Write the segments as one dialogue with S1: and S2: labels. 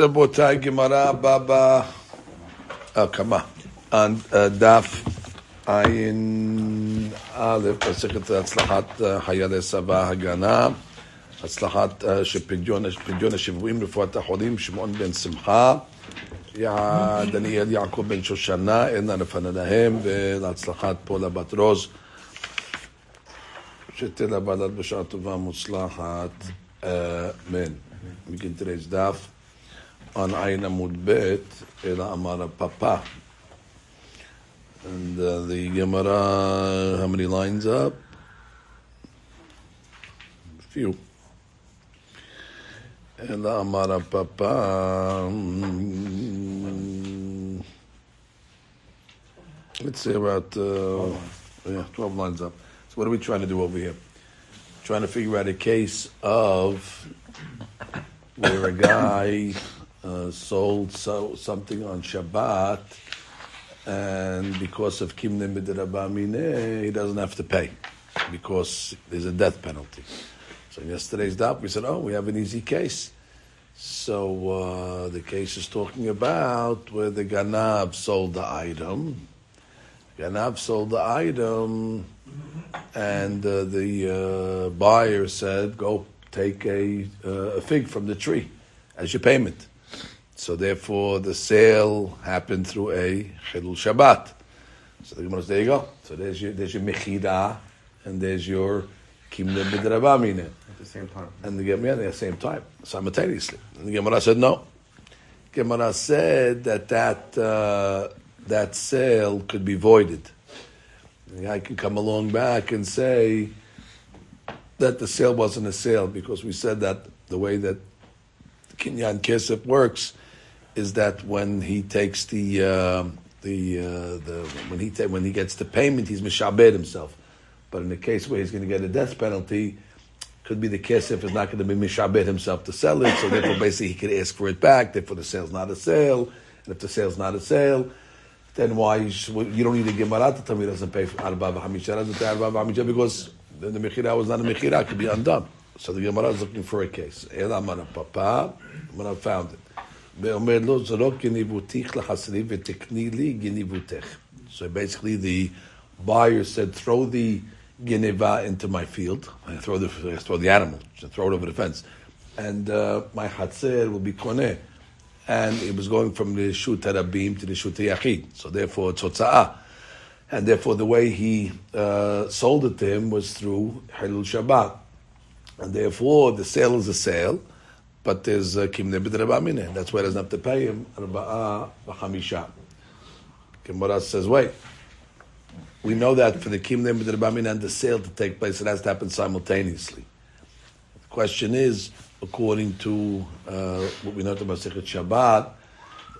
S1: רבותיי, גמרא הבאה כמה, אה, אה, דף ע"א, מסכת הצלחת אה, חיילי סבא הגנה, הצלחת פדיון השבויים רפואת החולים, שמעון בן שמחה, דניאל יעקב בן שושנה, עדנה לפניהם, ולהצלחת פולה בת רוז, שתהיה לה בעלת בשעה טובה ומוצלחת, אמן. מגנטרייז דף. On Ayin Bet, Ela Amara Papa. And uh, the Gemara, how many lines up? A few. Ela Amara Papa. mm, Let's say about uh, yeah, 12 lines up. So what are we trying to do over here? Trying to figure out a case of where a guy uh, sold so, something on Shabbat, and because of Kimne Midrabamine, he doesn't have to pay because there's a death penalty. So yesterday's daf, we said, oh, we have an easy case. So uh, the case is talking about where the Ganab sold the item. Ganab sold the item, and uh, the uh, buyer said, go take a, uh, a fig from the tree as your payment. So therefore, the sale happened through a chilul Shabbat. So the Gemara says, there you go. So there's your there's your mechira, and there's your kimle b'drabamine.
S2: At the same time.
S1: And the Gemara at the same time, simultaneously. And the Gemara said no. Gemara said that that uh, that sale could be voided. The guy can come along back and say that the sale wasn't a sale because we said that the way that Kinyan Kesef works is that when he takes the uh, the uh, the when he ta- when he gets the payment, he's mishabed himself. But in the case where he's going to get a death penalty, could be the kesef is not going to be mishabed himself to sell it. So therefore, basically, he could ask for it back. Therefore, the sale's not a sale. And if the sale's not a sale, then why you, you don't need a gemara to tell me he doesn't pay for arba v'hamisha doesn't pay arba v'hamisha because then the mechira was not a mechira, it could be undone. So the gemara is looking for a case. Ela amara papa, Gemara found it. ואומר לו, זרוק גניבותיך לחסרי ותקני לי גניבותך. So basically the buyer said, throw the geneva into my field, throw the, throw the animal, just throw it over the fence. And uh, my hatzer will be koneh. And it was going from the Shut Rabim to the Shut Yachid. So therefore, it's hotza'ah. And therefore, the way he uh, sold it to him was through Hilul Shabbat. And therefore, the sale is a sale, but there's uh, Kimne B'Drabamine. That's why he doesn't have to pay him Arba'ah V'Chamisha. Gemara says, wait. We know that for the Kimne B'Drabamine and the sale to take place, it has to happen simultaneously. The question is, according to uh, what we know about Sechet Shabbat,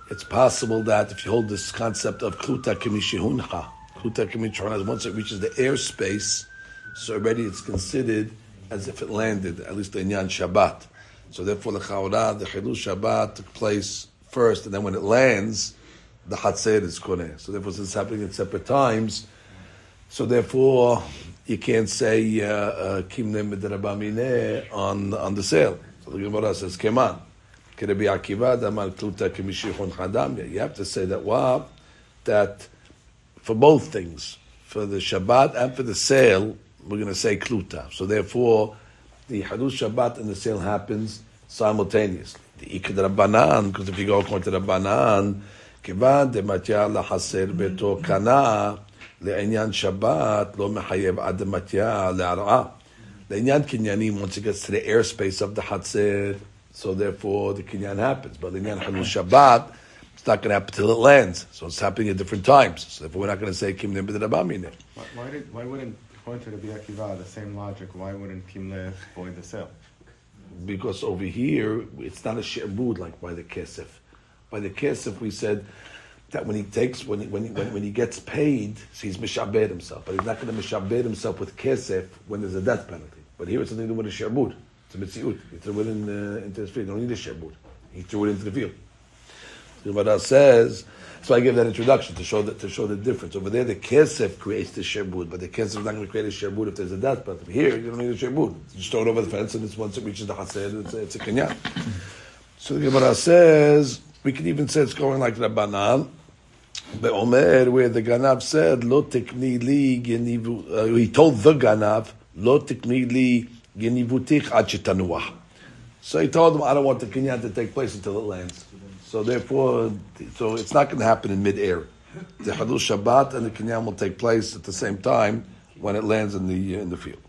S1: it's possible that if you hold this concept of Kluta Kimishihuncha, Kluta Kimishihuncha, once it reaches the airspace, so already it's considered as if it landed, at least in Yan Shabbat. So therefore, the Chaura, the Chilul Shabbat took place first, and then when it lands, the Hatzer is Koneh. So therefore, since it's happening at separate times, so therefore, you can't say uh, uh, Kimne Midrabamine on on the sale. So the Gemara says, Keman. You have to say that, wow, that for both things, for the Shabbat and for the sale, we're going to say Kluta. So therefore, the Hadush Shabbat and the sale happens simultaneously. The Ikad Rabbanan, because if you go according to Rabbanan, כיוון דמתיה לחסר ביתו קנה לעניין שבת לא מחייב עד דמתיה להרעה. לעניין קניינים, once it gets to the airspace of the חצר, so therefore the kinyan happens. But לעניין חילול Shabbat, it's not going to happen till it lands. So it's happening at different times. So therefore we're not going to say kim nebedabamine.
S2: Why, why, did, why wouldn't, according to the Biakiva, the same logic, why wouldn't Kimle void the sale?
S1: Because over here, it's not a sherbud like by the kesef. By the kesef, we said that when he takes, when he, when he, when, when he gets paid, so he's mishabed himself. But he's not going to mishabed himself with kesef when there's a death penalty. But here it's something to do with a sherbud. It's a mitziut. He threw it in, uh, into the field. You don't need a sherbud. He threw it into the field. Gemara says, so I gave that introduction to show that to show the difference. Over there, the kesef creates the sherbud, but the kesef is not going to create a sherbud if there's a death penalty. Here, you don't need a sherbud. You just throw it over the fence, and it's once it reaches the haser, it's, a- it's a kinyan. So the Gemara says, we can even say it's going like Rabbanan. The Omer, where the Ganav said, Lo tikni li genivu, uh, he told the Ganav, Lo tikni li genivutich ad shetanuah. So he told him, I don't want the kinyan to take place until it lands. So therefore, so it's not going to happen in mid-air. The Hadul Shabbat and the kinyan will take place at the same time when it lands in the in the field.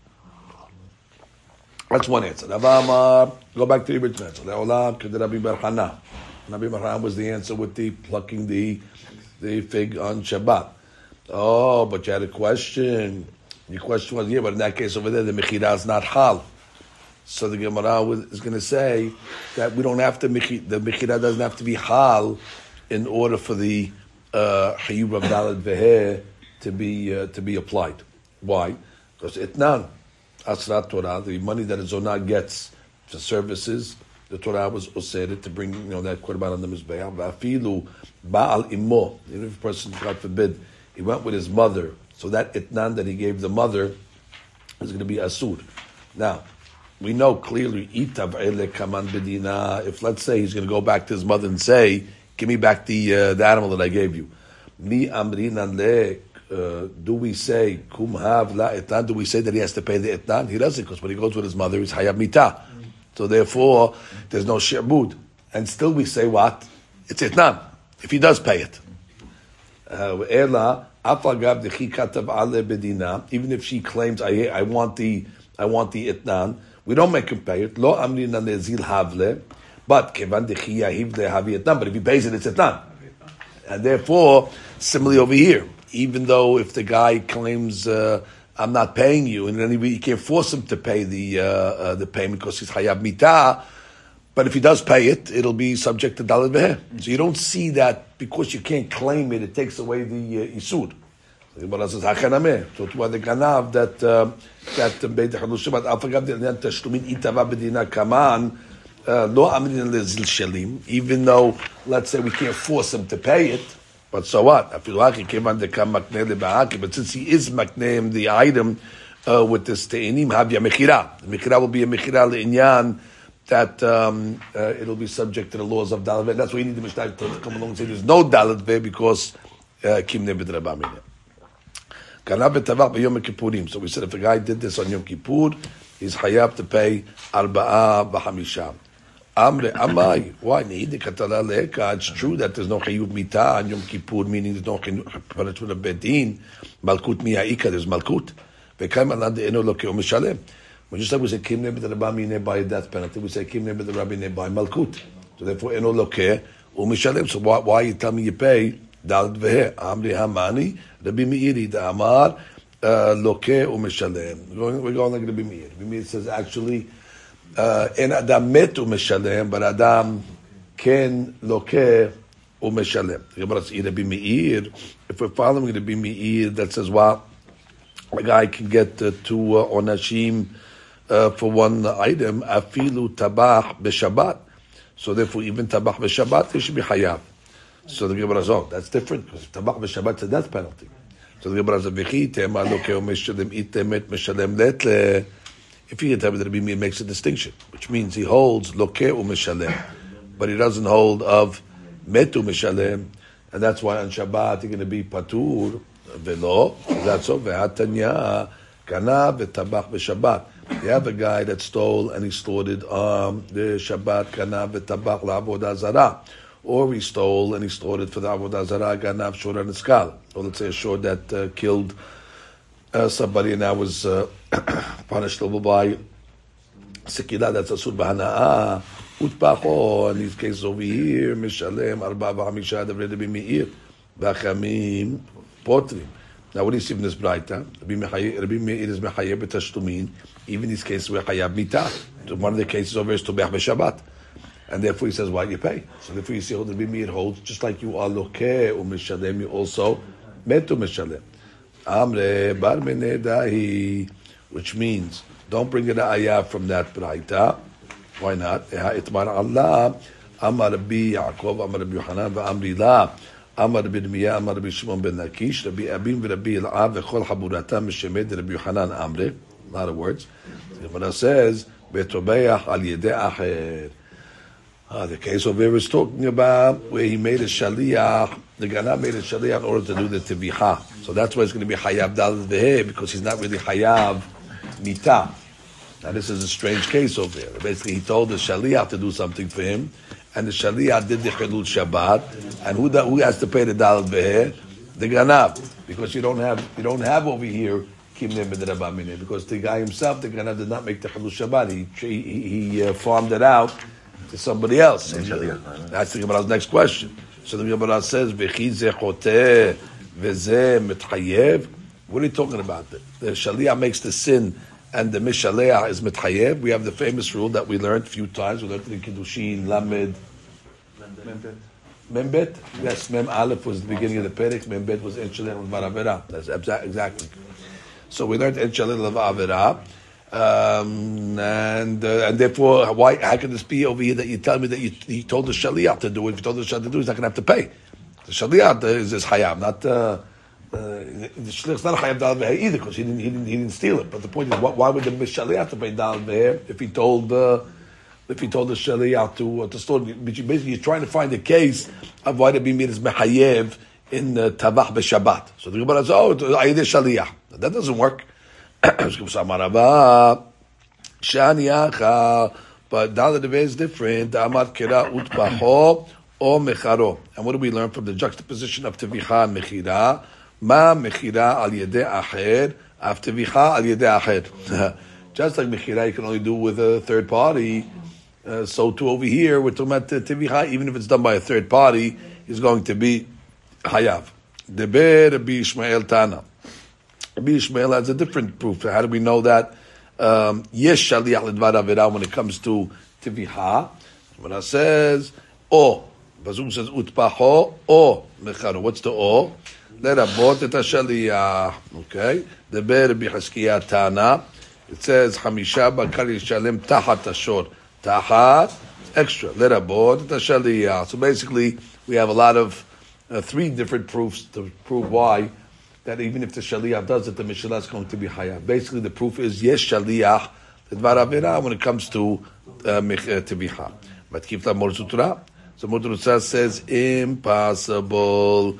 S1: That's one answer. Go back to the original answer. Rabbi Bar Hana. Rabbi Bar Hana was the answer with the plucking the the fig on Shabbat. Oh, but you had a question. Your question was, yeah, but in that case over there, the mechira is not hal. So the Gemara is going to say that we don't have to, the mechira doesn't have to be hal in order for the uh, hayub of dalad vehe to be uh, to be applied. Why? Because itnan, asrat Torah, the money that a zonah gets for services, the Torah was oseret to bring you know that korban on the mizbeach. Va'afilu ba'al imo, even if a person, God forbid, he went with his mother, so that itnan that he gave the mother is going to be asur. Now, we know clearly, itav kaman bedina. If let's say he's going to go back to his mother and say, "Give me back the uh, the animal that I gave you," mi amrinan le. Uh, do we say kum hav la etnan? Do we say that he has to pay the etnan? He doesn't, because when he goes with his mother, he's hayab mita. So therefore, there's no sherbud. And still, we say what? It's etnan if he does pay it. Uh. Even if she claims, I, I want the, I want the itnan, we don't make him pay it. Lo amrina nezil havle, but kevan dechi yahiv lehavi itnan. But if he pays it, it's itnan. And therefore, similarly over here, even though if the guy claims uh, I'm not paying you, and then he, you can't force him to pay the uh, uh, the payment because he's hayab mita. But if he does pay it, it'll be subject to dalad beher. So you don't see that because you can't claim it, it takes away the uh, isur. Gemara says. So to the ganav that that beit de'nyan tashlumin itava bedina kaman. Amrin lezil shelim. Even though, let's say, we can't force him to pay it, but so what? Afilu kevan dekam makneh lebahaki. But since he is makneim the item uh, with this te'inim, havya mechira. The mechira will be a mechira le'inyan that um, uh, it'll be subject to the laws of Dalit. That's why you need the Mishnah to come along and say there's no Dalit because uh, Kim Nebed Rabamine. Kana Kippurim. So we said if a guy did this on Yom Kippur, he's hayab to pay arba'a v'hamisha. Amre amai. Why need the katala leka? It's true that there's no chayub mita on Yom Kippur, meaning there's no punishment of bedin. Malkut miyaika. There's malkut. V'kaim alad de'eno lo ke'om mishalem. When just like we say kim nebed rabamine by a death penalty, we say kim nebed rabamine by malkut. So therefore eno lo ke umishalem. So why, why you tell me you pay? Amri hamani. Rabbi Meiri the Amar uh, loke umishalem. We're going, like Rabbi Meir. Rabbi Meir says actually adam met umishalem, but adam ken loke umishalem. The Gemara says Rabbi Meir. If we're following Rabbi Meir, that says well, a guy can get uh, two uh, onashim uh, for one item. Afilu tabach b'Shabbat. So therefore, even tabach b'Shabbat, he should be. So the Gemara says, oh, that's different because tabach b'Shabbat is a death penalty. So the Gemara says, "V'chi tema lokeo meshalem itemet meshalem letle." If he me that Rabbi Meir makes a distinction, which means he holds lo keo meshalem, but he doesn't hold of metu meshalem, and that's why on Shabbat he's going to be patur velo. That's so ve'atanya kana v'tabach b'Shabbat. You have a guy that stole and he slaughtered um, the Shabbat kana v'tabach la'avodah zarah or he stole and he slaughtered for the Avodah Zarah, Ganav, Shor, and Skal. Or let's say a Shor that uh, killed uh, somebody and that was uh, punished over by Sekila, that's Asur Bahana'a, Utpacho, in these cases over here, Mishalem, Arba V'Hamisha, the Rebbe Meir, V'Achamim, Potrim. Now, what do you see from this Braita? Rabbi Meir is Mechayeb B'Tashtumin, even these cases where Chayab Mita. One of the cases over is Tobech B'Shabbat. And therefore he says, why you pay? So therefore you see how the Bimir holds, just like you are loke eh, u'mishalem, you also met u'mishalem. Amre bar dahi, which means, don't bring an ayah from that braita. Why not? Itmar Allah, Amar Rabbi Yaakov, Amar Rabbi Yohanan, Amri La, Amar Rabbi Dmiya, Amar Rabbi Shimon ben Lakish, Rabbi Abim, Rabbi El'av, V'chol Haburatam, Mishemed, Rabbi Yohanan, Amre. A lot of words. The Gemara says, Betobeach al yedei acher. Uh, the case over here is talking about where he made a shaliach, the Ganav made a shaliach in order to do the tevicha. So that's why it's going to be hayav dal vehe because he's not really hayav mita. Now this is a strange case over here. Basically, he told the shaliach to do something for him, and the shaliach did the chilul Shabbat, and who, who has to pay the dal vehe? The Ganav, because you don't have you don't have over here because the guy himself, the Ganav, did not make the chilul Shabbat. He he, he uh, farmed it out to somebody else. That's the Gemara's next question. So the Gemara says, "V'chi zechoteh v'zeh mitchayev." What are you talking about? The, the Shaliah makes the sin, and the Mishaleah is mitchayev. We have the famous rule that we learned a few times. We learned in Kiddushin, Lamed, Membet. Yes, Mem Aleph was the beginning of the Perek. Membet was Enchalil of Maravera. That's exactly. So we learned Enchalil of Avera. Um, and uh, and therefore, why? How can this be over here that you tell me that you, he told the shaliach to do it? If you told the shaliach to do it, he's not going to have to pay. The shaliach is, is hayab, not uh, uh, the shaliach's not a hayab dal either because he didn't, he didn't he didn't steal it. But the point is, why would the shaliach to pay dal if he told uh, if he told the shaliach to uh, to store? But you basically you're trying to find a case of why the bimir is mehayev in uh, tabach b'Shabbat. So the Gemara says, oh, ayideh shaliach. That doesn't work. But Dalit is different. Amar Kira Utbaho or Mecharo. And what do we learn from the juxtaposition of Tevicha and Mechira? Ma Mechira al Yedeh Acher, af Tevicha al Yedeh Acher. Just like Mechira you can only do with a third party, uh, so too over here, we're talking about Tevicha, even if it's done by a third party, is going to be Hayav. Deber Rabbi Ishmael Tana. Rabbi Ishmael has a different proof. How do we know that? Um, yes, shaliach ledvar avera when it comes to tiviha. When it says o, Bazum says utpaho o mechano. What's the o? Lerabot et shaliach. Okay. The b'chaskia tana. It says chamisha bakar yishalem tachat ashor. Tachat extra. Lerabot et shaliach. So basically, we have a lot of uh, three different proofs to prove why that even if the shaliach does it, the mishalah is going to be higher. Basically, the proof is yes shaliach avera when it comes to uh, uh tibicha. But keep that more sutra. So Mudrasa says impossible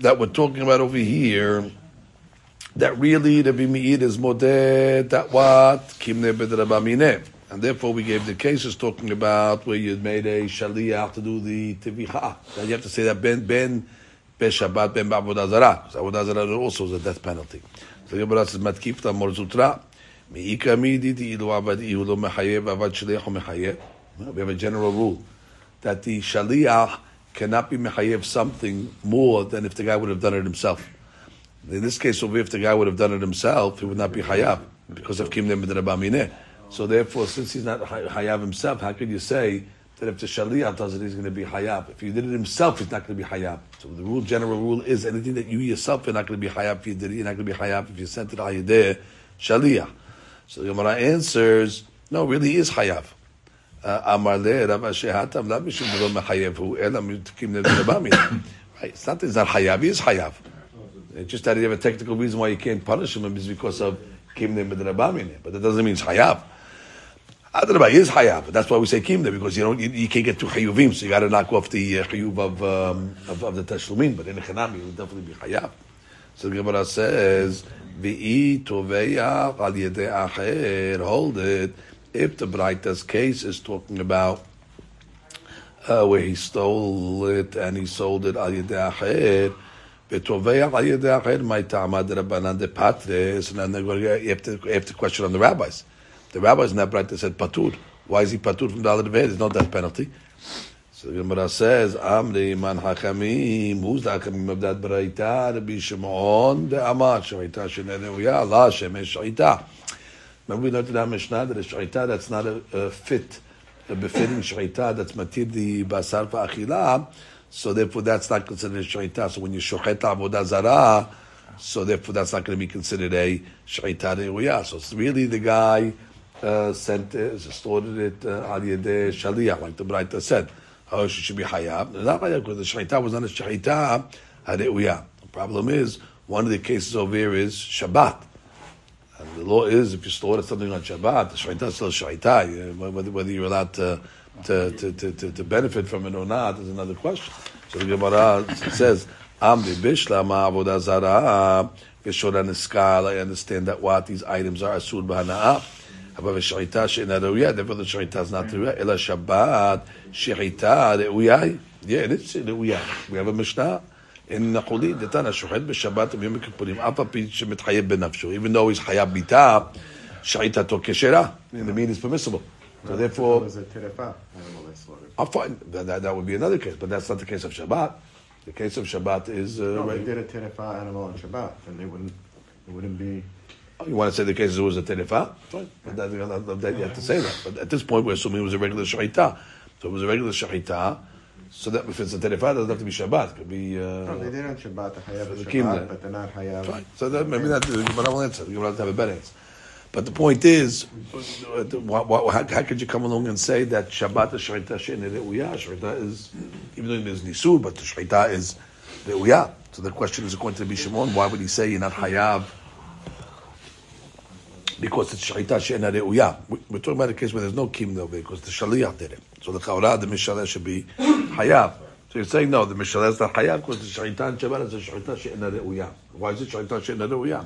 S1: that we're talking about over here. That really the Meir is modeh that what kimne. And therefore, we gave the cases talking about where you made a shaliach to do the tivicha. Now you have to say that ben ben Shabbat ben ba'avodah zarah. Avodah zarah also is a death penalty. So Gemara says, matkifta mor zutra. Me'ika miditi ilu avad ihu lo mechayev avad shaliach o mechayev. We have a general rule that the shaliach cannot be mechayev something more than if the guy would have done it himself. In this case, if the guy would have done it himself, he would not be hayav because of kimnem b'drabamineh. So therefore, since he's not hayav himself, how could you say that if the shaliach does it, he's going to be hayab. If he did it himself, he's not going to be hayab. So the rule, general rule is anything that you yourself are not going to be hayab if you did it, you're not going to be hayab if you sent it hayadeh shaliach. So the Gemara answers, no, really is hayab. Uh, nebami. Right, it's not that he's not hayab, he is hayab. It's just that you have a technical reason why you can't punish him is because of kimne but that doesn't mean it's hayab. Adrabah is hayav. That's why we say kimda because you don't you, you can't get to chayuvim, so you got to knock off the uh, chayuv of, um, of, of the tashlumin. But in a chanami, it would definitely be hayav. So the Gemara says, "V'i toveya al yedei acher." Hold it. If the Braita's case is talking about uh, where he stole it and he sold it al yedei acher. ותובע על ידי אחר, מה טעמה דרבנן דפטרס, and then you have to, you have to question on the rabbis. The rabbis in that bright said patur. Why is he patur from the other There's no death penalty. So the Gemara says, Amri man hachamim. Who's the hachamim of that braita? Rabbi Shimon the Amar shaita sheneneuya Allah shemesh shaita. Remember we learned in that Mishnah that a shaita that's not a, a fit, a befitting shaita that's matir the basar achila. So therefore, that's not considered a shaita. So when you shochet avodah zarah, so therefore that's not going to be considered a shaita reuya. So it's really the guy uh, sent it, stored it uh, al shaliach, like the Braita said. How she should be hayab. Not hayab because the shaita was not a shaita hareuya. The problem is one of the cases over here is Shabbat. And the law is if you store something on Shabbat, the shaita is still shaita. Whether, whether you're allowed to to, to, to, to, benefit from it or not is another question. So the Gemara says, Amri bishla ma'avodah zara. I understand that what these items are asur b'hana'ah. However, shechita she'ena reuya, therefore the shechita is not reuya. Ela Shabbat shechita reuya. Yeah, it is reuya. We have a Mishnah in the Detan ha'shochet b'Shabbat v'yom kippurim. Afa pi shemitchayev b'nafshu. Even though he's chayab bita, shechitato keshera. And the meat is permissible. So therefore, I'm ah, fine. That, that, would be another case, but that's not the case of Shabbat. The case of Shabbat is uh,
S2: no. They did a terefa animal on Shabbat, and they wouldn't. It wouldn't be
S1: you want to say the case it was a terefa? Fine. But that, that, that you have to say that. But at this point, we're assuming it was a regular shahita. So it was a regular shahita. So that if it's a terefa, it doesn't have to be Shabbat. It could be. Uh,
S2: no, they did on Shabbat, the Hayav
S1: the
S2: of Shabbat, but they're not Hayav.
S1: Fine. So that maybe that the Gemara will answer. The Gemara will have a better answer. But the point is, wha- wha- how, how could you come along and say that Shabbat is re'uyah? Is, even though there's Nisur, but the Shechita is re'uyah. So the question is, according to Rabbi why would he say you're not Hayav? Because it's Shechita she'en re'uyah. We- We're talking about a case where there's no Kim over there, because the Shaliach did it. So the Chaurah, the Mishaleh should be Hayav. So you're saying, no, the Mishaleh is not Hayav, because the Shechita and Shabbat is a Shechita she'en re'uyah. Why is it Shechita she'en re'uyah?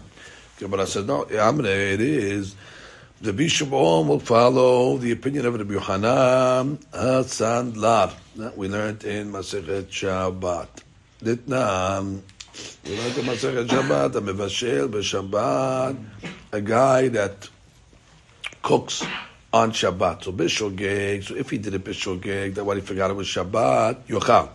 S1: Gemara says, no, it is. The Bishop will follow the opinion of Rabbi Yohanan HaSandlar that we learned in Masechet Shabbat. Ditnan, we learned in Masechet Shabbat, a Mevashel b'Shabbat, a guy that cooks on Shabbat. So Bishogeg, so if he did a Bishogeg, that what he forgot it was Shabbat, Yochal.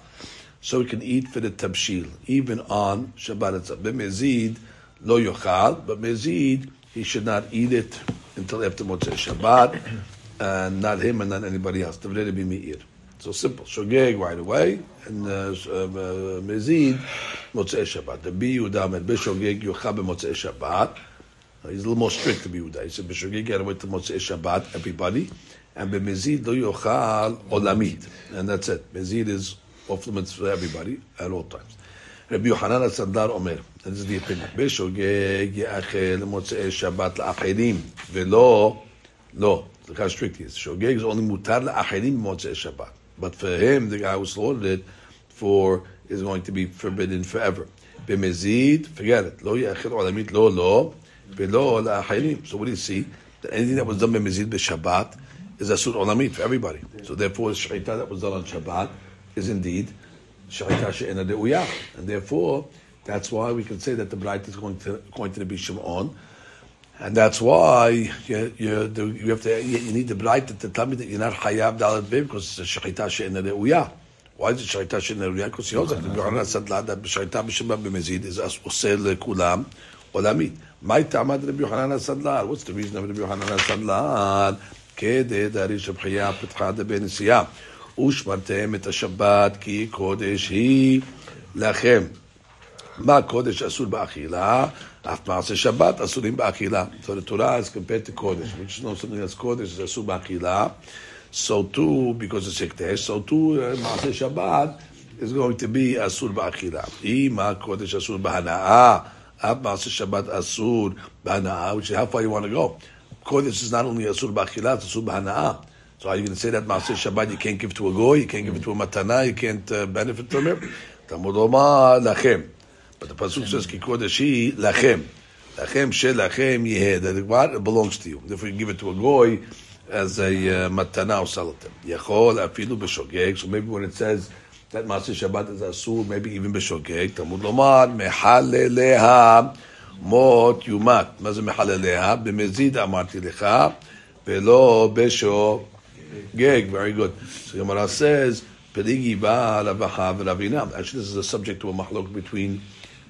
S1: So he can eat for the Tabshil, even on Shabbat itself. B'mezid, lo Yochal, but Mezid, he should not eat it until after Motzei Shabbat, and not him and not anybody else. Tavre be Meir. So simple. Shogeg right away, and uh, uh, Mezid, Motzei Shabbat. The Bi Yehuda and Bishogeg Yochal b'Motzei Shabbat. Uh, He's a little more strict to be Yehuda. He said, B'shogeg, you gotta wait till Motzei Shabbat, everybody. And b'mezid lo yochal olamid. And that's it. Mezid is off limits for everybody at all times. Rabbi Yohanan HaSandar Omer, this is the opinion. בשוגג יאכל מוצאי שבת לאחרים, ולא, לא, look how strict he is. שוגג is only מותר לאחרים במוצאי שבת. But for him, the guy who slaughtered it for is going to be forbidden forever. Bimizid, forget it. Lo yachid olamit lo lo. So what do you see? That anything that was done bimizid b'Shabbat is asur olamit for everybody. So therefore, shaita that was done on Shabbat is indeed shaita she'ena de'uyah. And therefore, that's why we can say that the bright is going to, going to be Shimon, And that's why you, you, you have to you, need the bright to tell me that you're not hayab dalat bev because it's a shechita she'ena de'uyah. Why is it shechita she'ena de'uyah? Because he knows that the Yohanan said that shechita b'shabbat b'mezid is as osel lekulam olamit. My tamad Rabbi Yohanan Sadlar. What's the reason of Rabbi Yohanan Sadlar? כדי דריש הבחייה פתחה דבי נסיעה ושמרתם את השבת כי קודש היא לכם. מה קודש אסור באכילה? אף מעשה שבת אסורים באכילה. So the Torah is compared to קודש. We just know something that's קודש is אסור באכילה. So too, because it's הקדש, so too uh, מעשה שבת is going to be אסור באכילה. אם הקודש אסור בהנאה, אף מעשה שבת אסור בהנאה, which is how far you want to go. Kodesh is not only Asur Ba'achila, it's Asur Ba'hana'ah. So are you going to say that Maaseh Shabbat you can't give to a goy, you can't give it to a matana, you can't uh, benefit from it? Talmud Omar Lachem. But the Pasuk says, Ki Kodeshi Lachem. Lachem She Lachem Yeh. That what belongs to you. Therefore you give it to a goy as a uh, matana or salatim. Yachol Afilu B'Shogeg. So maybe when it says that Maaseh Shabbat is Asur, maybe even B'Shogeg. Talmud Omar Mehaleleha. מות יומת. מה זה מחלליה? במזיד אמרתי לך, ולא בשוגג. Very good. So Gemara says, פליגי בא רווחה ורבינה. Actually, this is a subject to a מחלוק between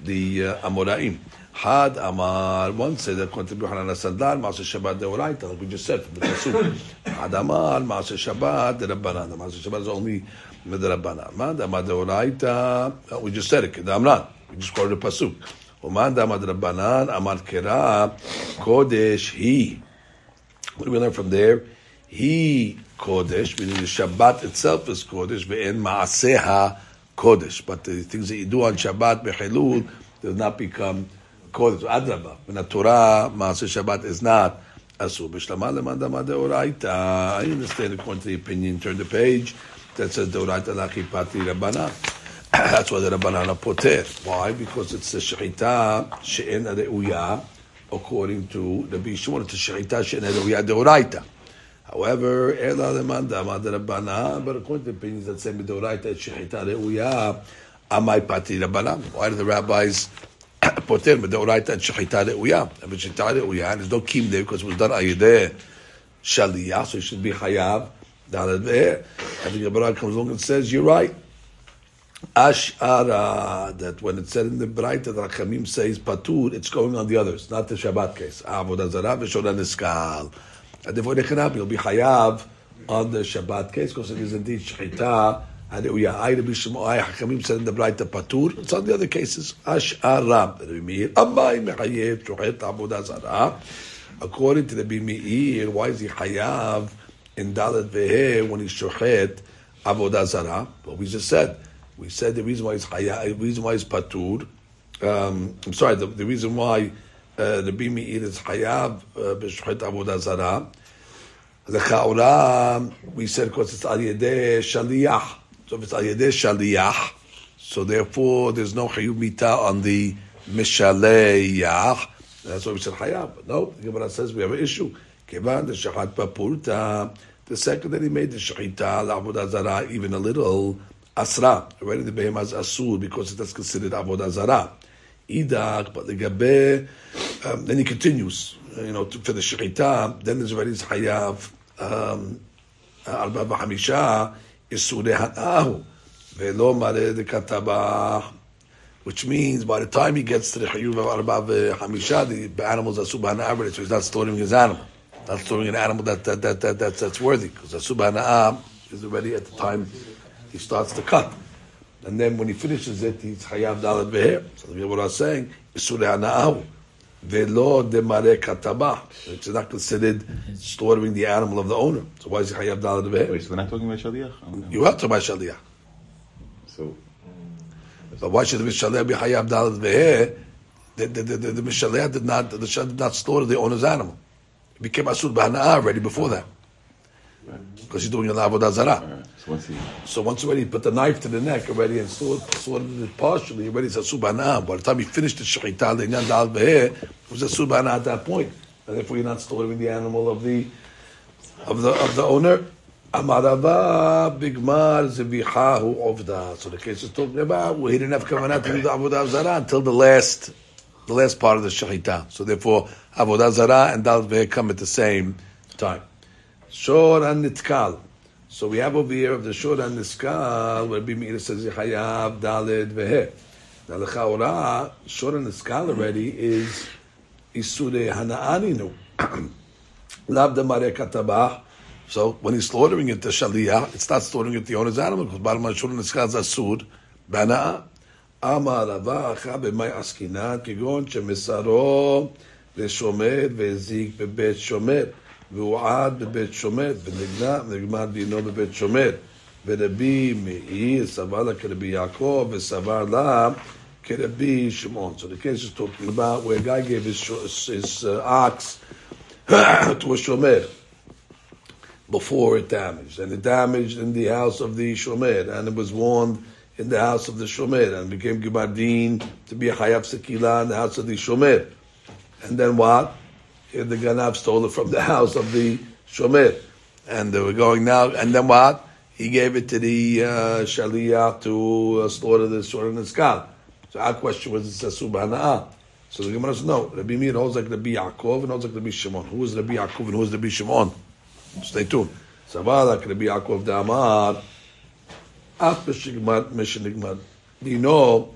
S1: the uh, Amoraim. Had Amar, once said that Kontabu Hanan Sandar, Masa Shabbat Deoraita, like we just said from the Pasuk. Had Amar, Masa Shabbat, the Rabbanan. Masa Shabbat is only the Rabbanan. Mad Amar Deoraita, uh, we just said it, Kedamran. We just quoted the Pasuk. Umad Amar Rabbanan, Amar Kera, Kodesh, He. What do we learn from there? He Kodesh, meaning the Shabbat itself is Kodesh, ve'en Maaseha kodesh. But the things that you do on Shabbat, bechilul, does not become kodesh. Adrabah. When the Torah, ma'aseh Shabbat is not asur. B'shlama lemandama deoraita. I understand according to the opinion. Turn the page that says deoraita lachi pati rabbanan. That's why the rabbanan are poter. Why? Because it's a shechita she'en reuya according to the Bishon. It's a shechita she'en reuya deoraita. However, ela lemandama rabbanan. But according to opinions that say it's shechita reuya. Amai pati rabbanan. Why do the rabbis poter medoraita and shechita reuya. But shechita reuya, there's no kim there because it was done ayideh shaliyah, so it should be chayav. Dalad ve'eh. And the Gemara comes along and says, you're right. Ash'ara, that when it's said in the Braita that Rachamim says patur, it's going on the others, not the Shabbat case. Avodah zarah v'shona niskal. And therefore, Nechanab, you'll be chayav on the Shabbat case because it is indeed shechita and Shmuel Hakamim said in the Braita Patur. It's on the other cases. Ash'ara Rabbi Meir Amai Mechayev Shochet Avodah Zarah. According to the Meir, why is he Hayav in Dalet Vehe when he's Shochet Avodah Zarah? Well, we just said. We said the reason why he's Hayav, the reason why he's Patur. Um, I'm sorry, the, the reason why uh, the Meir is Hayav uh, B'Shochet Avodah. The Chaura, we said because it's Al Yedeh Shaliyah. So if it's al yedeh shaliyah, so therefore there's no chayuv mita on the mishaleyah. That's why we said hayab. But no, the Gemara says we have an issue. Kevan the shachat papurta. The second that he made the shechita la'avodah zarah even a little asra. Already the behemoth asur because that's considered avodah zarah. Idak, but the gabe, um, then he continues. You know, to, for the shechita, then there's already hayav. Um, arba v'hamisha Isure Hanahu, Velo Mare de Katabah, which means by the time he gets to the Chayuv of Arba Hamisha, the animals are Subhanah so he's not storing his animal. Not storing an animal that, that, that, that, that that's worthy, because the Subhanah is already at the time he starts to cut. And then when he finishes it, he's Hayav Dalat Beher. So what I was saying, Isure Hanahu. Velo de mare katabah. It's not considered slaughtering the animal of the owner. So why is he chayav dalad
S3: Wait, so we're not talking about shaliach?
S1: You have to buy shaliach.
S3: So,
S1: but why should the mishaliach be chayav ve'eh? The, the, the, the, the did not, the mishaliach did not slaughter the owner's animal. It became asur b'hana'ah already before that. Because he's doing an avodah zarah.
S3: So once
S1: already put the knife to the neck already and slaughtered it partially, already it's a subhanah. By the time he finished the shechita, the inyan dal was a subhanah at that point. And therefore you're not slaughtering the animal of the of the of the owner. Amarava bigmar zebichahu ovda. So the case is talking about well, he didn't have kavanah to do the avodah zarah until the last the last part of the shechita. So therefore avodah zarah and dal come at the same time. Shor and nitkal. So we have over here of the shor and nitkal where Bimir says Chayav Daled Vehe. Now the Chaura shor and nitkal already is Isure Hanaaninu. Lav Damare Katabah. So when he's slaughtering it, the Shaliyah, it's not slaughtering it the owner's animal because Barma shor and nitkal is Asur. Bana'a. אמר רבה אחא במאי עסקינן, כגון שמסרו ושומר והזיק בבית שומר, והועד בבית שומר, ונגנע ונגמר דינו בבית שומר. ורבי מאיר סבר לה כרבי יעקב, וסבר לה כרבי שמעון. So the case is talking about where a guy gave his, his uh, ox to a shomer before it damaged. And it damaged in the house of the shomer, and it was warned in the house of the shomer, and became gibardin to be a chayav sekila in the house of the shomer. And then what? The Ganav stole it from the house of the Shomer. And they were going now, and then what? He gave it to the uh, Shaliyah to uh, slaughter the Shor and the. So our question was, it's a Subhana'ah. So the Gemara says, no, Rabbi Meir holds like Rabbi Yaakov and holds like Rabbi Shimon. Who is Rabbi Yaakov and who is Rabbi Shimon? Stay tuned. Sabalak Rabbi Yaakov Damar. Af b'shigmat mishnigmat. You know,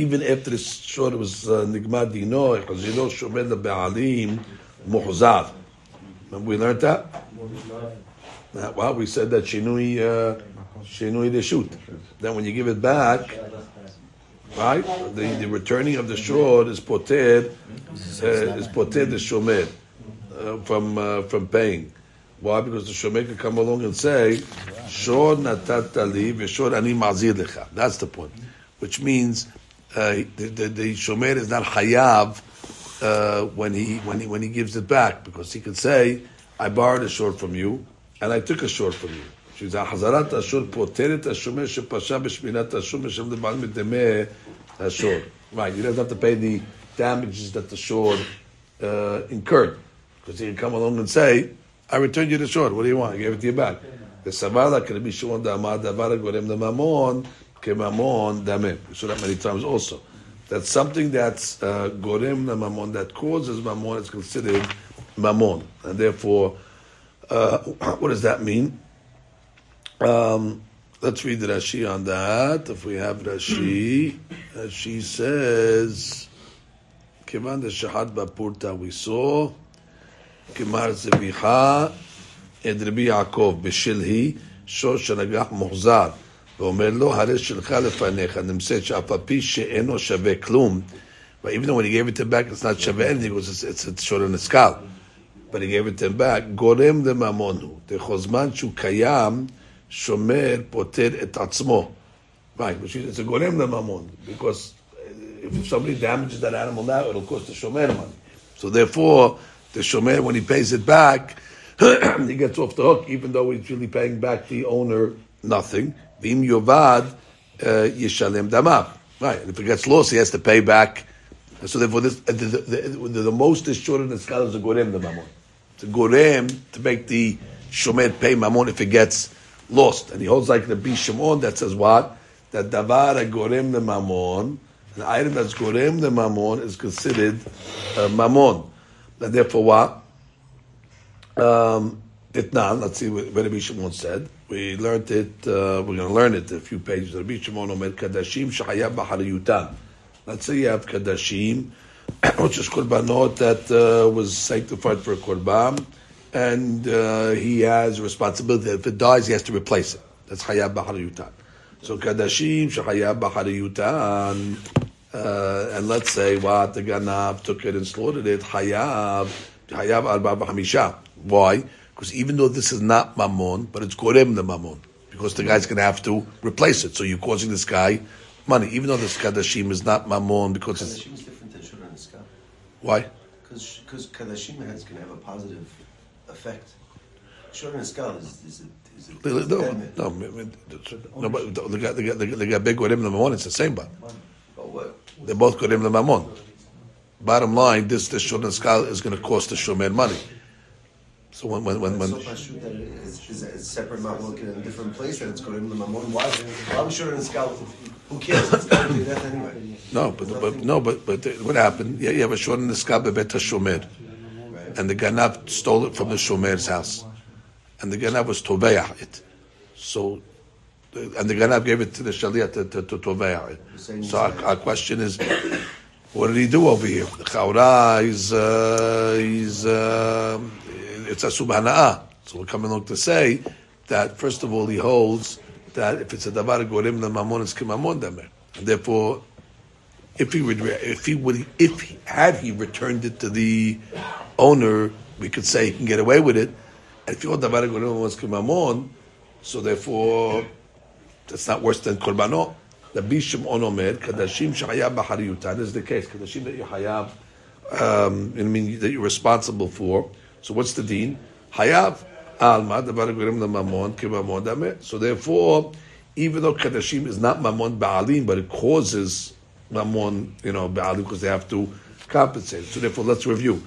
S1: even after the short was uh, nigmad dino, chazino shomer lebe'alim muhzav. Remember we learned that? That well, we said that shinui uh, shinui the shoot. Then when you give it back, right? The, the returning of the short is poted uh, is poted the shomer uh, from uh, from paying. Why? Because the shomer can come along and say, "Shor natat li v'shor ani mazir lecha." That's the point. Which means uh, the, the, the shomer is not hayav uh, when he when he when he gives it back because he could say, "I borrowed a short from you, and I took a short from you." שזה החזרת השור פותרת השומר שפשע בשמירת השור משלם לבעל מדמה השור. Right, he doesn't have to pay the damages that the shore uh, incurred. Because he can come along and say, I returned you the short, what do you want? I gave it to you back. The savala can be shown da'amad davara gorem the mamon kemamon dameh. We saw that many times also. That's something that's gorem uh, mamon that causes mamon is considered mamon, and therefore, uh, what does that mean? Um, let's read Rashi on that. If we have Rashi, Rashi says, "Kivan the shahad bapurta we saw, kimar zevicha, edrebi Yaakov b'shilhi shosh nagach mozar." ואומר לו הרי שלך לפניך נמצאת שאף על פי שאינו שווה כלום even though when he gave it to him back it's not שווה anything it's, it's, it's short on הסקל but he gave it to him back גורם לממון הוא דכל זמן שהוא קיים שומר פוטר את עצמו right which is it's a גורם לממון because if somebody damages that animal now it'll cost the shomer money so therefore the shomer when he pays it back he gets off the hook, even though he's really paying back the owner nothing. Vim yovad yishalem damav. Right, and if it gets lost, he has to pay back. So therefore, this, the, the, the, the most the scale is a gorem the mamon. It's a gorem to make the shomer pay mamon if it gets lost, and he holds like the bishimon that says what that davar a gorem the mamon. An item that's gorem the mamon is considered uh, mamon. And therefore, what? Um, Itnan, let's see what Rabbi Shimon said. We learned it, uh, we're going to learn it a few pages. Rabbi Shimon Omer, Kadashim Shahayab Bahariyutan. Let's say you have Kadashim, which is Korbanot that uh, was sanctified for Korban, and uh, he has responsibility if it dies, he has to replace it. That's Hayab Bahariyutan. So Kadashim Shahayab Bahariyutan, uh, and let's say what the Ganav took it and slaughtered it, Hayab, Hayab Hamisha. Why? Because even though this is not mammon, but it's gorem the mammon, because the guy's going to have to replace it. So you're causing this guy money, even though this kadashim is not mammon, because it's
S4: Kadashim is different than Shura Niskal.
S1: why?
S4: Because Kadashim is going to have a positive effect. Shura Niskal is, is a, is a,
S1: No,
S4: is
S1: no, no, no, but the guy, the guy, the guy big gorem the mammon. It's the same, but
S4: But what?
S1: they're both gorem the mammon. Bottom line, this this shulchan skal is going to cost the shomer money. So when when when, when
S4: so Pashut that it is, is a separate mamon in a different place and it's going to the mamon. Why? Why would Shura Niskal? Who cares? It's going to do that anyway.
S1: no, but, but no, but but what happened? Yeah, you have a shulchan skal bebet shomer.
S4: Right.
S1: and the Ganav stole it from the Shomer's house, and the Ganav was toveah it. So, and the Ganav gave it to the Shaliach to, to, to toveah it. So our, our question is, what did he do over here? The Chaura is uh, is uh, it's a subhana'ah. So we're coming along to say that first of all he holds that if it's a davar gorim the mamon is kimamon damer, and therefore if he would, if he would, if he, had he returned it to the owner, we could say he can get away with it. And if you hold davar gorim was kimamon, so therefore that's not worse than korbanot. The bishim on omer kadashim shahayab b'hariyutan is the case. Kadashim that you hayab, um, I mean that you're responsible for. So what's the deen? Hayav alma the mamon dameh. So therefore, even though kadashim is not mamon ba'alim, but it causes mamon, you know, ba'alim because they have to compensate. So therefore, let's review.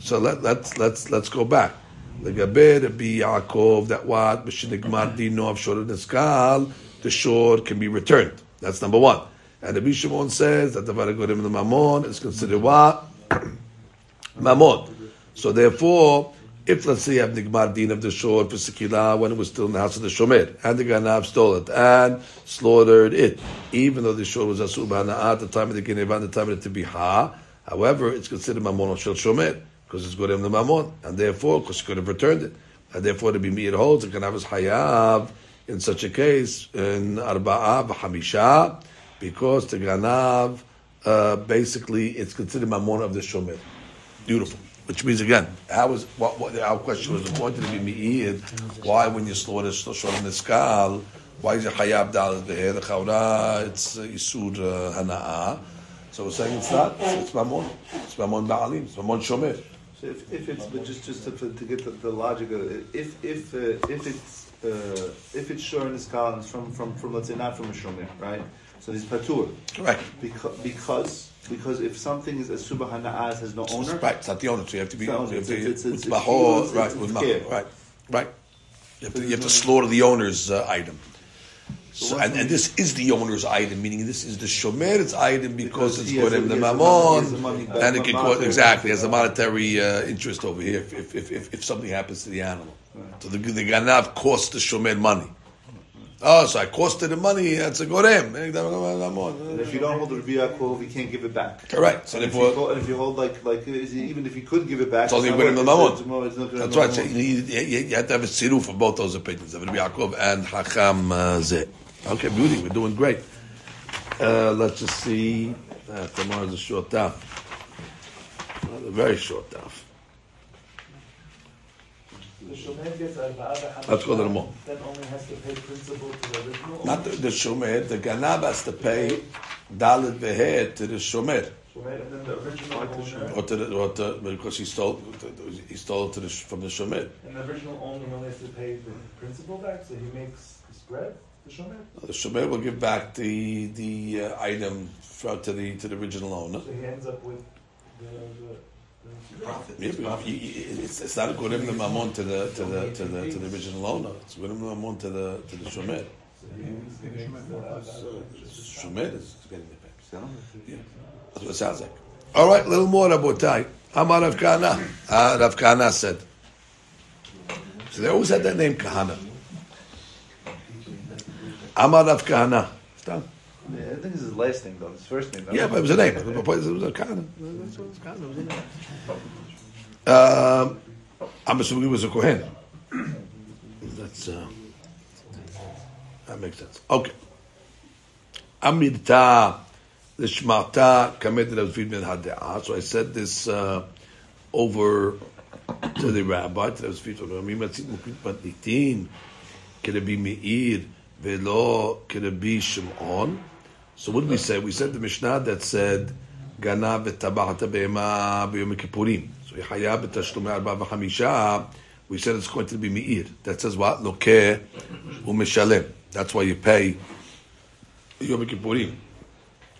S1: So let, let's let's let's go back. Legabe Rabbi Yaakov that what b'shenigmar dino of shor neskal the shore can be returned. That's number one. And Rabbi Shimon says that the varagorim the mamon is considered what mamon. So therefore, if let's say you have nigmar din of the Shor for sekila when it was still in the house of the shomer, and the ganav stole it and slaughtered it, even though the Shor was asur at the time of the geneva the time of the tibiha, however, it's considered mamon shel shomer because it's gorem the mamon, and therefore, because he could have returned it, and therefore, to be meir holds the ganav is hayav in such a case in arba'a v'hamisha because the ganav uh, basically it's considered mamon of the shomer. Beautiful. Which means again, how was what, what our question was wanted to be me'id? Why when you slaughter shor niskal? Why is it hayab dal the chawra? It's uh, isur uh, hana'a. So we're saying it's not. It's mamon. It's mamon ba'alim. It's mamon shomer.
S5: So if, if it's but just just to, to get the, the logic of it, if if uh, if it's uh, if it's in the scholars from from from let's say not from a shomer, right? So he's patur
S1: Correct.
S5: because because because if something is a subhana'az has no owner,
S1: Right. It's not the owner. So you have to be.
S5: Not
S1: you have to-
S5: it's- it's-
S1: it's
S5: it's-
S1: mahor,
S5: it's-
S1: right? With mahor. Right. Right. You have to, you have to slaughter the owner's uh, item. So, and, and this is the owner's item, meaning this is the shomer's item because,
S5: Because
S1: it's
S5: has
S1: good
S5: the-
S1: the
S5: he has the money- he has the
S1: mamon,
S5: money
S1: and it can cause exactly has a monetary uh, interest over here if, if, if, if, something happens to the animal. So the, the ganav costs the shomer money. Oh, so I costed the money. That's a gorem.
S5: and if you don't hold the Rabbi Yaakov, you can't give it back.
S1: Correct. So
S5: And if, you hold, and if you hold like like even if you could give it back,
S1: It's only
S5: not
S1: with him the mamon. That's right. So you, you, you have to have a siru for both those opinions, of Rabbi Yaakov and Hacham uh, Zeh. Okay, beauty. We're doing great. Uh, let's just see. Uh, tomorrow's a short daf. A very short daf.
S6: The shomer gets arba'ah v'hamishah,
S1: Let's go to the mall.
S6: Then only has to pay principal to the original.
S1: Not the, the shomer. The ganav has to pay dalit veher to the shomer,
S6: Shomer, and then the original owner,
S1: or to the, or to, because he stole he stole it to the, from the shomer.
S6: and the original owner only has to pay the principal back, so he makes the spread, the shomer.
S1: The shomer will give back the the uh, item for, to the to the original owner.
S6: So he ends up with the, the, the
S4: Profit.
S1: Yeah, but you- you- it's, it's not a gorim the mamon to the to the to the to the original owner. It's gorim the mamon to the to the shomer.
S6: so he makes the
S1: Shomer is getting the pay. Yeah, that's what it sounds like. All right, a little more Rabotai. Amar Rav Kahana. Ah, Rav Kahana said. So they always had that name Kahana. Amar Rav Kahana. Stop.
S5: Yeah, I think this is his last name though. His first name.
S1: Yeah, but it was a name. It was a Kahana. That's what it's Kahana. It was a name. Um, I'm assuming he was a Kohen. That's uh, that makes sense. Okay. Amirta l'shmarta kamed Rav Zvid ben Hadea. So I said this uh, over to the rabbi. To Rav Zvid, "Rami matzit mukrit matnitin k'Rabbi Meir velo k'Rabbi Shimon." So what did we say? We said the Mishnah that said ganav v'tabachata be'ema b'yom kippurim. So Yechaya b'tashlumei arba v'chamisha. We said it's going to be Meir. That says what? Lokeh u'mishalem. That's why you pay Yom Kippurim,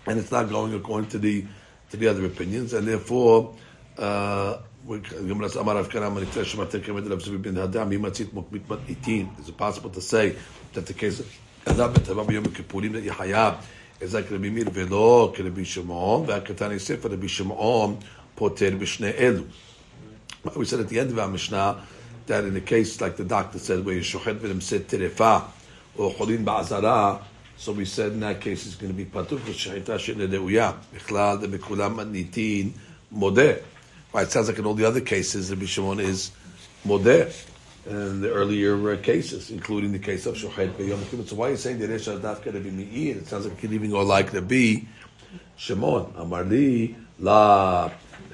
S1: and it's not going according to the to the other opinions, and therefore. Uh, it possible to say that the case of b'tava b'yom like Rabbi Meir We said at the end of our Mishnah that in a case like the doctor said where you shochet v'nemset terefa or cholin ba'azara, so we said in that case it's going to be patuk v'shechita she'nedeuya, בכלל ובכולם מניתין מודה. Right, it sounds like in all the other cases Rabbi Shimon is Modeh in the earlier uh, cases, including the case of Shochet Yom Kippur. So why are you saying that Esha Dafka to be Meir? It sounds like it even go like to be Shimon. Amarli La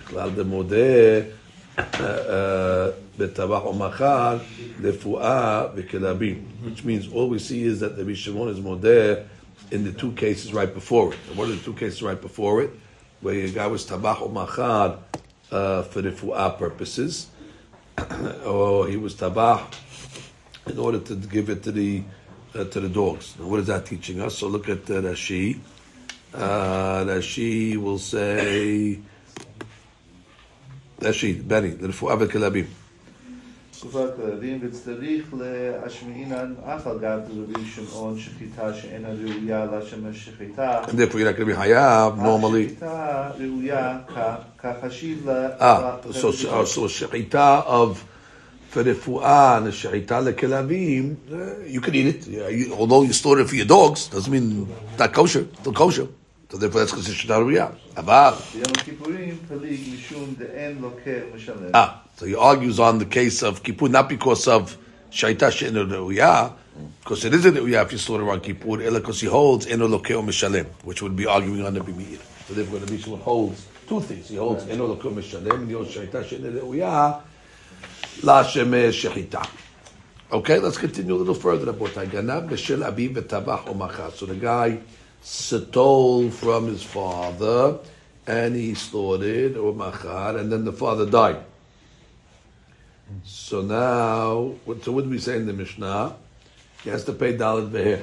S1: Klal de Modeh uh, uh, betabach omachar lefuah v'kelabim, which means all we see is that the Shimon is modeh in the two cases right before it. And what are the two cases right before it? Where a guy was tabach omachar uh, for fu'ah purposes, or he was tabah in order to give it to the uh, to the dogs. Now, what is that teaching us? So look at uh, Rashi. Uh, Rashi will say Rashi Benny the Fu'avet Kalabim.
S5: תקופת כלבים וצריך להשמיעינן אף על גב רבי שמעון שחיטה שאינה ראויה לשמש שחיטה.
S1: And therefore you're not going to be hayav normally.
S5: שחיטה ראויה כחשיב ל...
S1: Ah, so, shechita of shechita lekelavim, uh, you can eat it. You, although you store it for your dogs, doesn't mean not kosher, still kosher. So therefore that's considered shechita riyah. Aval.
S5: ביום הכיפורים פליג משום דאין לוקח משלם.
S1: So he argues on the case of Kippur, not because of Shaita She'enu er Re'uyah, because it isn't Re'uyah if you slaughter on Kippur, ela because he holds Eno Lokeo Mishalem, which would be arguing on the Bimir. So therefore the Mishnah holds two things. He holds Eno Lokeo Mishalem, and he holds Shaita She'enu er Re'uyah, La Shemesh Shechita. Okay, let's continue a little further. Ganav B'Shel Abiv V'Tabach Omachar. So the guy stole from his father, and he slaughtered or machar, and then the father died. So now, what- so what do we say in the Mishnah? He has to pay dalit vehir.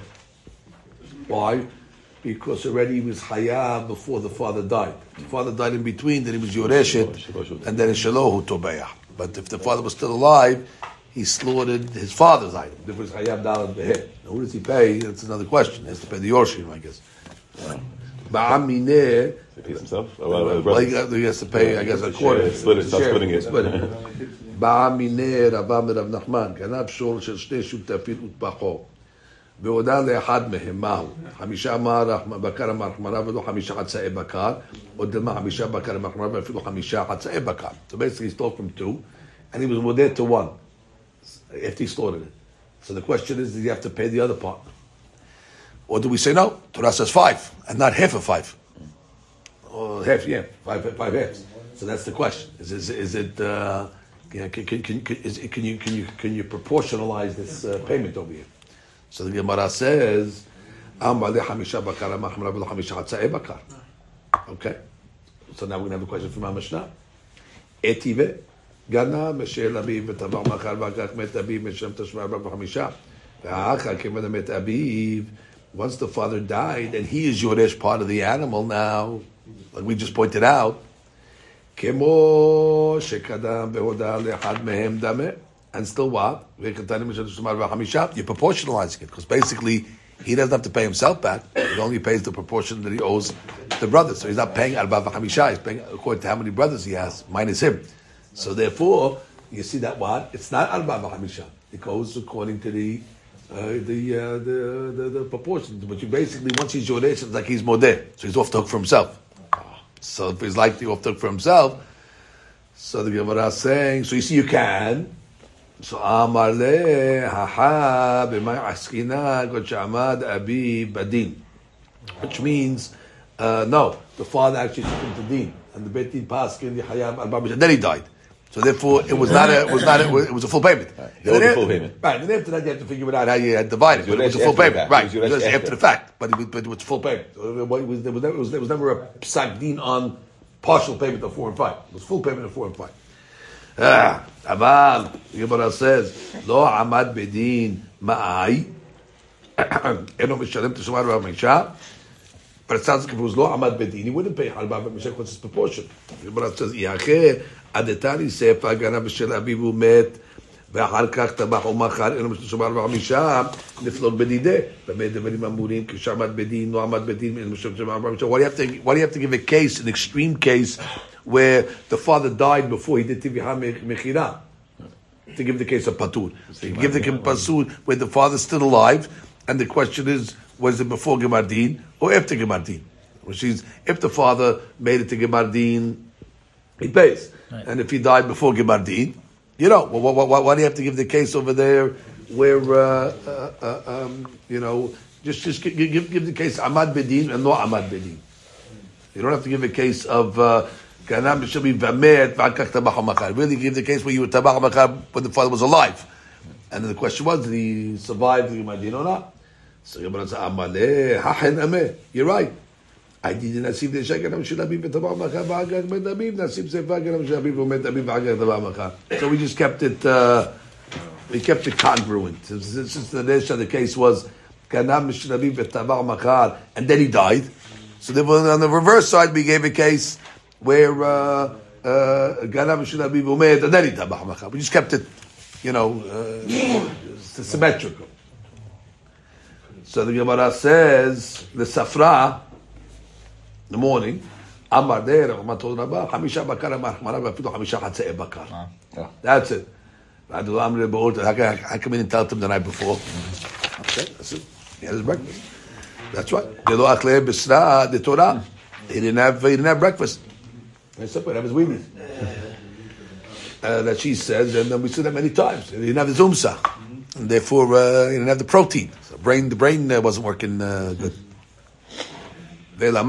S1: Why? Because already he was hayab before the father died. The father died in between, then he was yoreshet, and then in shalohu tobeah. But if the father was still alive, he slaughtered his father's item. If it was hayab dalit vehir. Now, who does he pay? That's another question. He has to pay the yorshim, I guess. Ba'amineh,
S3: He pays himself? Oh, well,
S1: he has to pay, I guess, a quarter.
S3: Split it, start splitting it.
S1: split it. באה מיניה רבה מרב נחמן, גנב שור של שני שותפים וטבחו. והודה לאחד מהם, מהו? חמישה אמר בקר המחמרה ולא חמישה חצאי בקר, או דלמה חמישה בקר המחמרה ואפילו חמישה חצאי בקר. So basically he stole from two, and he was mudeh to one, after he slaughtered it. So the question is, did he have to pay the other part? Or do we say no? Torah says five, and not half of five. Or half, yeah, five, five halves. So that's the question. Is, is, is it, uh, yeah, can, can, can, can, is, it- can you, can you, can you proportionalize this uh, payment over here? So the Gemara says, "Am ba'alei hamisha bakar machmara v'lo hamisha hatza'e bakar." Okay. So now we're going to have a question from our Mishnah. Etive, גנב משל אביו וטבע מאכל ואחר כך מת אביו משלם תשמע ארבע וחמישה. ואחר כיוון מת אביו, once the father died and he is Yoresh part of the animal now, like we just pointed out, כמו שקדם והודה לאחד מהם דמה, and still what? וקטנים משל תשמע ארבע וחמישה, you're proportionalizing it, because basically he doesn't have to pay himself back, he only pays the proportion that he owes the brothers. So he's not paying arba v'chamisha, he's paying according to how many brothers he has, minus him. So therefore, you see that what? It's not arba v'chamisha. It goes according to the uh, the, uh, the, the the proportions. But you basically once he's yoresh, it's like he's modeh, so he's off the hook for himself. So if he's like the off the hook for himself, so the Gemara is saying, so you see you can. So Amar le haha b'may askina god shamad abi badin, which means uh, no, the father actually took him to din, and the bet din passed in the hayam al then he died. So therefore, it was not a it was not a, it was a full payment.
S3: Right.
S1: Then,
S3: full payment.
S1: Right. And after that, you have to figure it out how you divide it. But it was a full payment, right?
S3: It was after,
S1: after the fact, but it, but it was full payment. So it was, there, was never, it was, there was never a psak din on partial payment of four and five. It was full payment of four and five. Ah, Aval, the says, "Lo amad bedin ma'ai." Eno mishalem tishmar v'amishah. But it sounds like if it was lo amad bedin, he wouldn't pay harba v'amishah because his proportion. The says, "Yacheh." עדתני ספר, גנב בשל אביו ומת, ואחר כך טבח ומכר, אינו משלם תשומה רבע מישה, נפלוג בדידה. במה דברים אמורים, כשעמד בדין, לא עמד בדין, אינו משלם תשומה רבע מישה. Why do you have to, why do you have to give a case, an extreme case, where the father died before he did Tivihah Mechirah? to give the case of patur. To give the case of patur where the father's still alive, and the question is, was it before Gemardin or after Gemardin? Which is, if the father made it to Gemardin, he pays. And if he died before Gemardin, you know, why, why, why, do you have to give the case over there where, uh, uh, uh, um, you know, just, just give, give, give the case Ahmad Bedin and no Ahmad Bedin. You don't have to give a case of uh, Ganam be Vamet, Vakak Makar. Really give the case where you were Tabach Makar when the father was alive. And then the question was, did he survive the Madin or not? So Gemara said, You're right. I did Nasib the Shaganam Shilabim Tabach Makar, Vakak Medabim, Nasib Sefa Ganam Shilabim, Medabim, Vakak Tabach Makar. So we just kept it, uh, we kept it congruent. Since, the Nesha, the case was Ganam Shilabim Tabach Makar, and then he died. So then on the reverse side, we gave a case where Ganam Shilabim Umed, and then he Tabach Makar. We just kept it, you know, uh, symmetrical. So the Gemara says, the Safra, the morning, Amar there, Amar told Rabbah, Hamisha Bakar, Amar Marav, Afidu Hamisha Hatzei Bakar. That's it. I do Amr Be'ort, how come in and tell them the night before? Okay, that's it. He had his breakfast. That's right. They don't achlei b'sra, the Torah. He didn't have, he didn't have breakfast. That's it, he have his weenies. Uh, that she says, and then we said that many times. He didn't have the zumsa. And therefore, uh, he didn't have the protein. So brain, the brain uh, wasn't working uh, good. Vela, my shena resha, my shena sefa. So then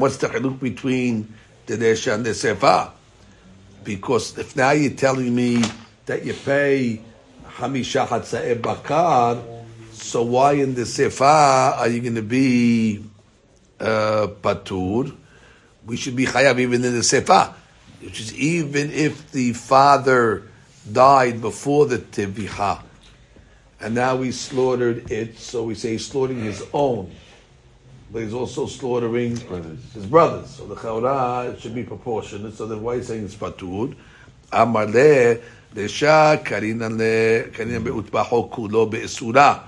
S1: what's the haluk between the resha and the sefa? Because if now you're telling me that you pay hamisha hatza'e bakar, So why in the sefa are you going to be uh, patur? We should be chayav even in the sefa, which is even if the father died before the tevicha, and now he slaughtered it, so we say he's slaughtering his own, but he's also slaughtering
S3: Brothers.
S1: his brothers. So the chaura should be proportionate. So then why you saying it's patur? Amar le resha karina le karina beutbaho kulo be'esura.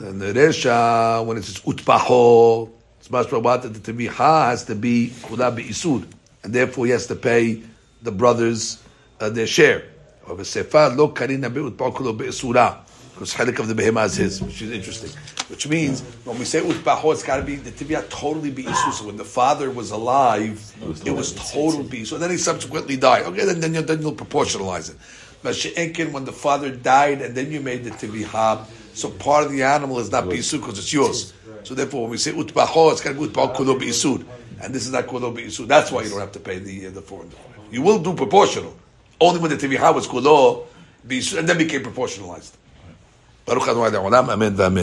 S1: And the resha when it says utbaho, it's much about that the teviha has to be kula be'isud, and therefore he has to pay the brothers uh, their share. Of However, sefa lo karina beutbaho kulo be'esura. Because chelik of the behema is his, which is interesting. Which means when we say utbaho, it's got to be the tibia totally be isu. So when the father was alive, it was total be So then he subsequently died. Okay, then then, you, then you'll proportionalize it. But she'enkin when the father died and then you made the tibia, so part of the animal is not bisu because it's yours. So therefore, when we say utbaho, it's got to be utbaho kulo biisud, and this is not kulo biisud. That's why you don't have to pay the uh, the four and the five. You will do proportional only when the tibia was kulo biisud and then became proportionalized. Baruch Adonai Le'olam, Amen v'Amen.